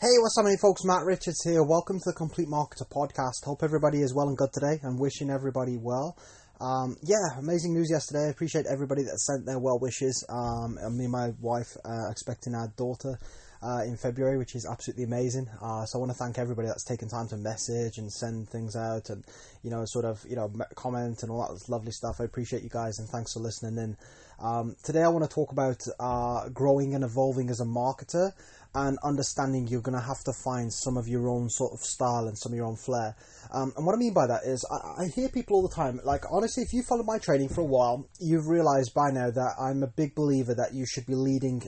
Hey, what's up, folks? Matt Richards here. Welcome to the Complete Marketer podcast. Hope everybody is well and good today. I'm wishing everybody well. Um, yeah, amazing news yesterday. I appreciate everybody that sent their well wishes. Um, me and my wife uh, expecting our daughter uh, in February, which is absolutely amazing. Uh, so I want to thank everybody that's taken time to message and send things out and you know sort of you know comment and all that lovely stuff. I appreciate you guys and thanks for listening in. Um, today I want to talk about uh, growing and evolving as a marketer and understanding you're going to have to find some of your own sort of style and some of your own flair. Um, and what I mean by that is, I, I, hear people all the time, like, honestly, if you follow my training for a while, you've realized by now that I'm a big believer that you should be leading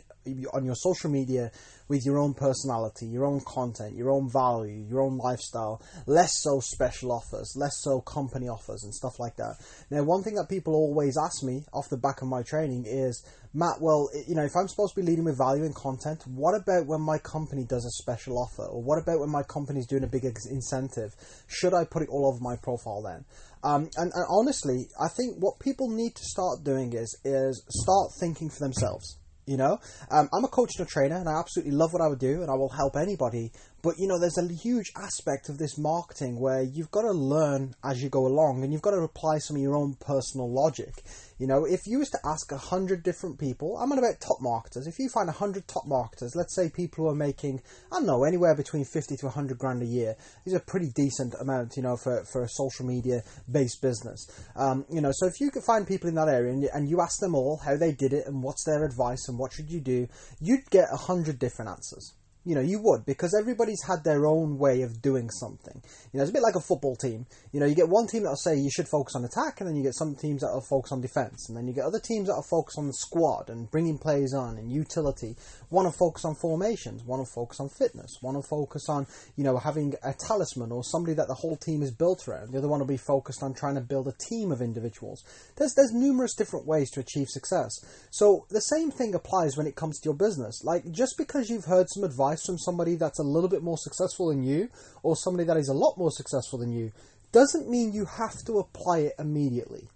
on your social media with your own personality, your own content, your own value, your own lifestyle, less so special offers, less so company offers, and stuff like that. Now, one thing that people always ask me off the back of my training is, Matt, well, you know, if I'm supposed to be leading with value and content, what about when my company does a special offer? Or what about when my company's doing a big incentive? Should I put it all over my profile then? Um, and, and honestly, I think what people need to start doing is is start thinking for themselves. You know, um, I'm a coach and a trainer, and I absolutely love what I would do, and I will help anybody. But you know, there's a huge aspect of this marketing where you've got to learn as you go along, and you've got to apply some of your own personal logic. You know, if you was to ask a hundred different people, I'm on about top marketers. If you find a hundred top marketers, let's say people who are making, I don't know, anywhere between fifty to hundred grand a year, is a pretty decent amount, you know, for, for a social media based business. Um, you know, so if you could find people in that area and, and you ask them all how they did it and what's their advice and what should you do, you'd get a hundred different answers. You know, you would because everybody's had their own way of doing something. You know, it's a bit like a football team. You know, you get one team that'll say you should focus on attack, and then you get some teams that'll focus on defense, and then you get other teams that'll focus on the squad and bringing players on and utility. One will focus on formations, one will focus on fitness, one will focus on you know having a talisman or somebody that the whole team is built around. The other one will be focused on trying to build a team of individuals. There's there's numerous different ways to achieve success. So the same thing applies when it comes to your business. Like just because you've heard some advice advice from somebody that's a little bit more successful than you or somebody that is a lot more successful than you doesn't mean you have to apply it immediately.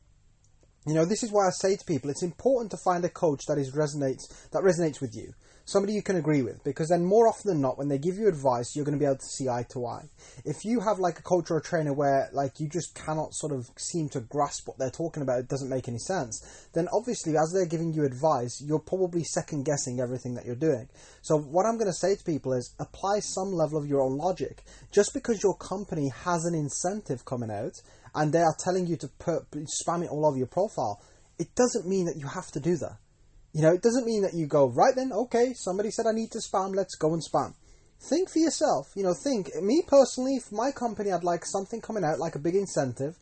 You know, this is why I say to people it's important to find a coach that is resonates that resonates with you somebody you can agree with because then more often than not when they give you advice you're going to be able to see eye to eye. If you have like a coach or a trainer where like you just cannot sort of seem to grasp what they're talking about it doesn't make any sense then obviously as they're giving you advice you're probably second guessing everything that you're doing. So what i'm going to say to people is apply some level of your own logic. Just because your company has an incentive coming out and they are telling you to put, spam it all over your profile it doesn't mean that you have to do that you know, it doesn't mean that you go, right then, okay, somebody said I need to spam, let's go and spam. Think for yourself. You know, think. Me personally, if my company had like something coming out, like a big incentive,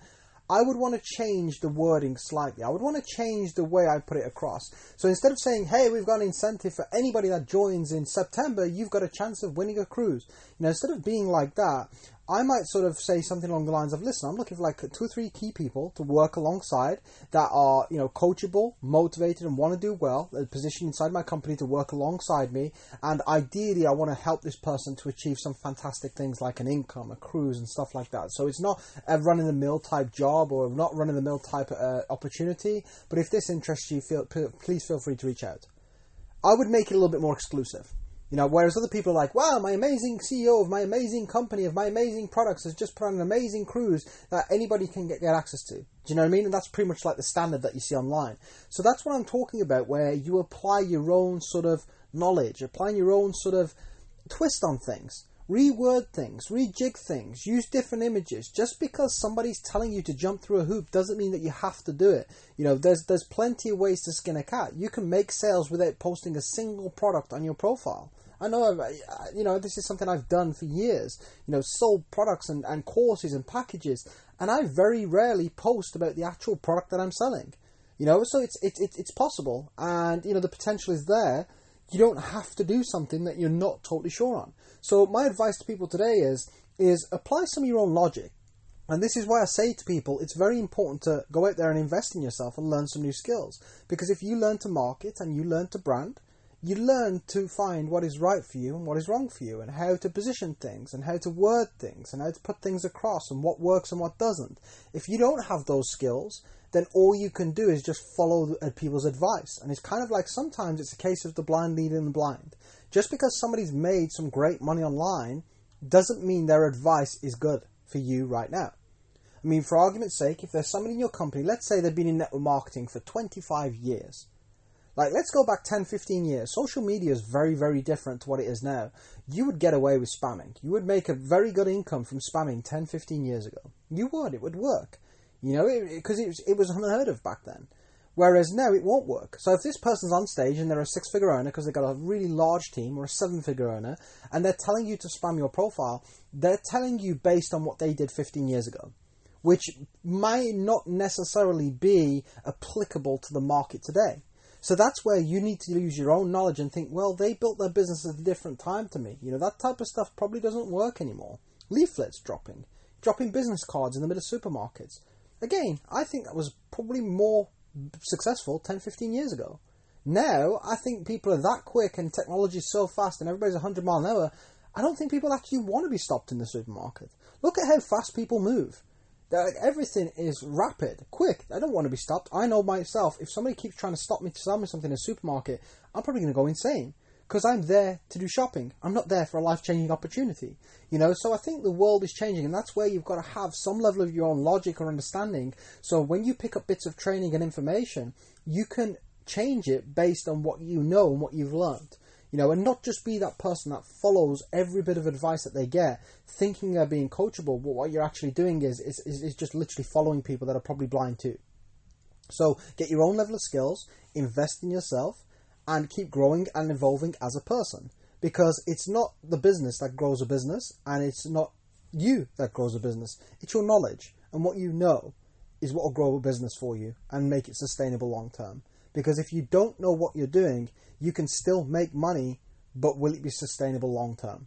I would want to change the wording slightly. I would want to change the way I put it across. So instead of saying, hey, we've got an incentive for anybody that joins in September, you've got a chance of winning a cruise. You know, instead of being like that, I might sort of say something along the lines of, listen, I'm looking for like two or three key people to work alongside that are, you know, coachable, motivated, and want to do well, a position inside my company to work alongside me. And ideally, I want to help this person to achieve some fantastic things like an income, a cruise, and stuff like that. So it's not a run of the mill type job or not run of the mill type uh, opportunity. But if this interests you, feel, please feel free to reach out. I would make it a little bit more exclusive. You know, whereas other people are like, wow, my amazing CEO of my amazing company, of my amazing products has just put on an amazing cruise that anybody can get, get access to. Do you know what I mean? And that's pretty much like the standard that you see online. So that's what I'm talking about, where you apply your own sort of knowledge, applying your own sort of twist on things. Reword things, rejig things, use different images. Just because somebody's telling you to jump through a hoop doesn't mean that you have to do it. You know, there's there's plenty of ways to skin a cat. You can make sales without posting a single product on your profile. I know, you know, this is something I've done for years. You know, sold products and, and courses and packages, and I very rarely post about the actual product that I'm selling. You know, so it's it's it's possible, and you know the potential is there. You don't have to do something that you're not totally sure on. So my advice to people today is is apply some of your own logic. And this is why I say to people, it's very important to go out there and invest in yourself and learn some new skills. Because if you learn to market and you learn to brand, you learn to find what is right for you and what is wrong for you, and how to position things, and how to word things, and how to put things across, and what works and what doesn't. If you don't have those skills, then all you can do is just follow uh, people's advice. And it's kind of like sometimes it's a case of the blind leading the blind. Just because somebody's made some great money online doesn't mean their advice is good for you right now. I mean, for argument's sake, if there's somebody in your company, let's say they've been in network marketing for 25 years. Like, let's go back 10, 15 years. Social media is very, very different to what it is now. You would get away with spamming. You would make a very good income from spamming 10, 15 years ago. You would. It would work. You know, because it, it, it, was unheard of back then. Whereas now it won't work. So if this person's on stage and they're a six figure owner because they've got a really large team or a seven figure owner and they're telling you to spam your profile, they're telling you based on what they did 15 years ago, which might not necessarily be applicable to the market today. So that's where you need to use your own knowledge and think, well, they built their business at a different time to me. You know, that type of stuff probably doesn't work anymore. Leaflets dropping, dropping business cards in the middle of supermarkets. Again, I think that was probably more successful 10, 15 years ago. Now, I think people are that quick and technology is so fast and everybody's 100 mile an hour, I don't think people actually want to be stopped in the supermarket. Look at how fast people move. Like, everything is rapid, quick. I don't want to be stopped. I know myself. If somebody keeps trying to stop me to sell me something in a supermarket, I'm probably going to go insane because I'm there to do shopping. I'm not there for a life changing opportunity. You know, so I think the world is changing, and that's where you've got to have some level of your own logic or understanding. So when you pick up bits of training and information, you can change it based on what you know and what you've learned you know, and not just be that person that follows every bit of advice that they get, thinking they're being coachable, but what you're actually doing is, is, is just literally following people that are probably blind too. So get your own level of skills, invest in yourself, and keep growing and evolving as a person. Because it's not the business that grows a business, and it's not you that grows a business. It's your knowledge and what you know is what will grow a business for you and make it sustainable long term. Because if you don't know what you're doing, you can still make money, but will it be sustainable long term?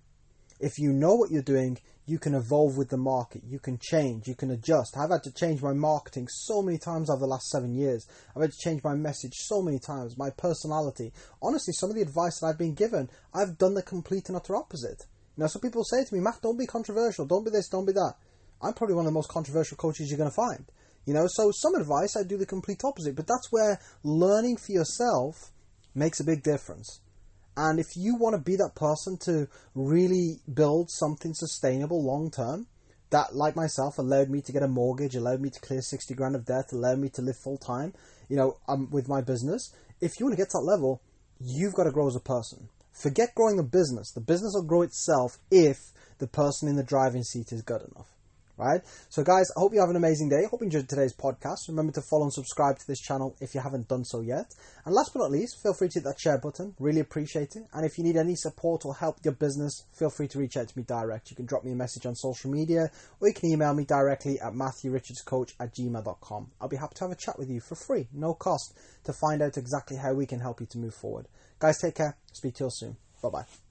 If you know what you're doing, you can evolve with the market. You can change. You can adjust. I've had to change my marketing so many times over the last seven years. I've had to change my message so many times, my personality. Honestly, some of the advice that I've been given, I've done the complete and utter opposite. Know, some people say to me, Matt, don't be controversial. Don't be this, don't be that. I'm probably one of the most controversial coaches you're going to find. You know, so some advice I do the complete opposite, but that's where learning for yourself makes a big difference. And if you want to be that person to really build something sustainable long term, that, like myself, allowed me to get a mortgage, allowed me to clear 60 grand of debt, allowed me to live full time, you know, um, with my business. If you want to get to that level, you've got to grow as a person. Forget growing the business. The business will grow itself if the person in the driving seat is good enough right? So, guys, I hope you have an amazing day. Hope you enjoyed today's podcast. Remember to follow and subscribe to this channel if you haven't done so yet. And last but not least, feel free to hit that share button. Really appreciate it. And if you need any support or help with your business, feel free to reach out to me direct. You can drop me a message on social media or you can email me directly at matthewrichardscoach at gmail.com. I'll be happy to have a chat with you for free, no cost, to find out exactly how we can help you to move forward. Guys, take care. Speak to you all soon. Bye bye.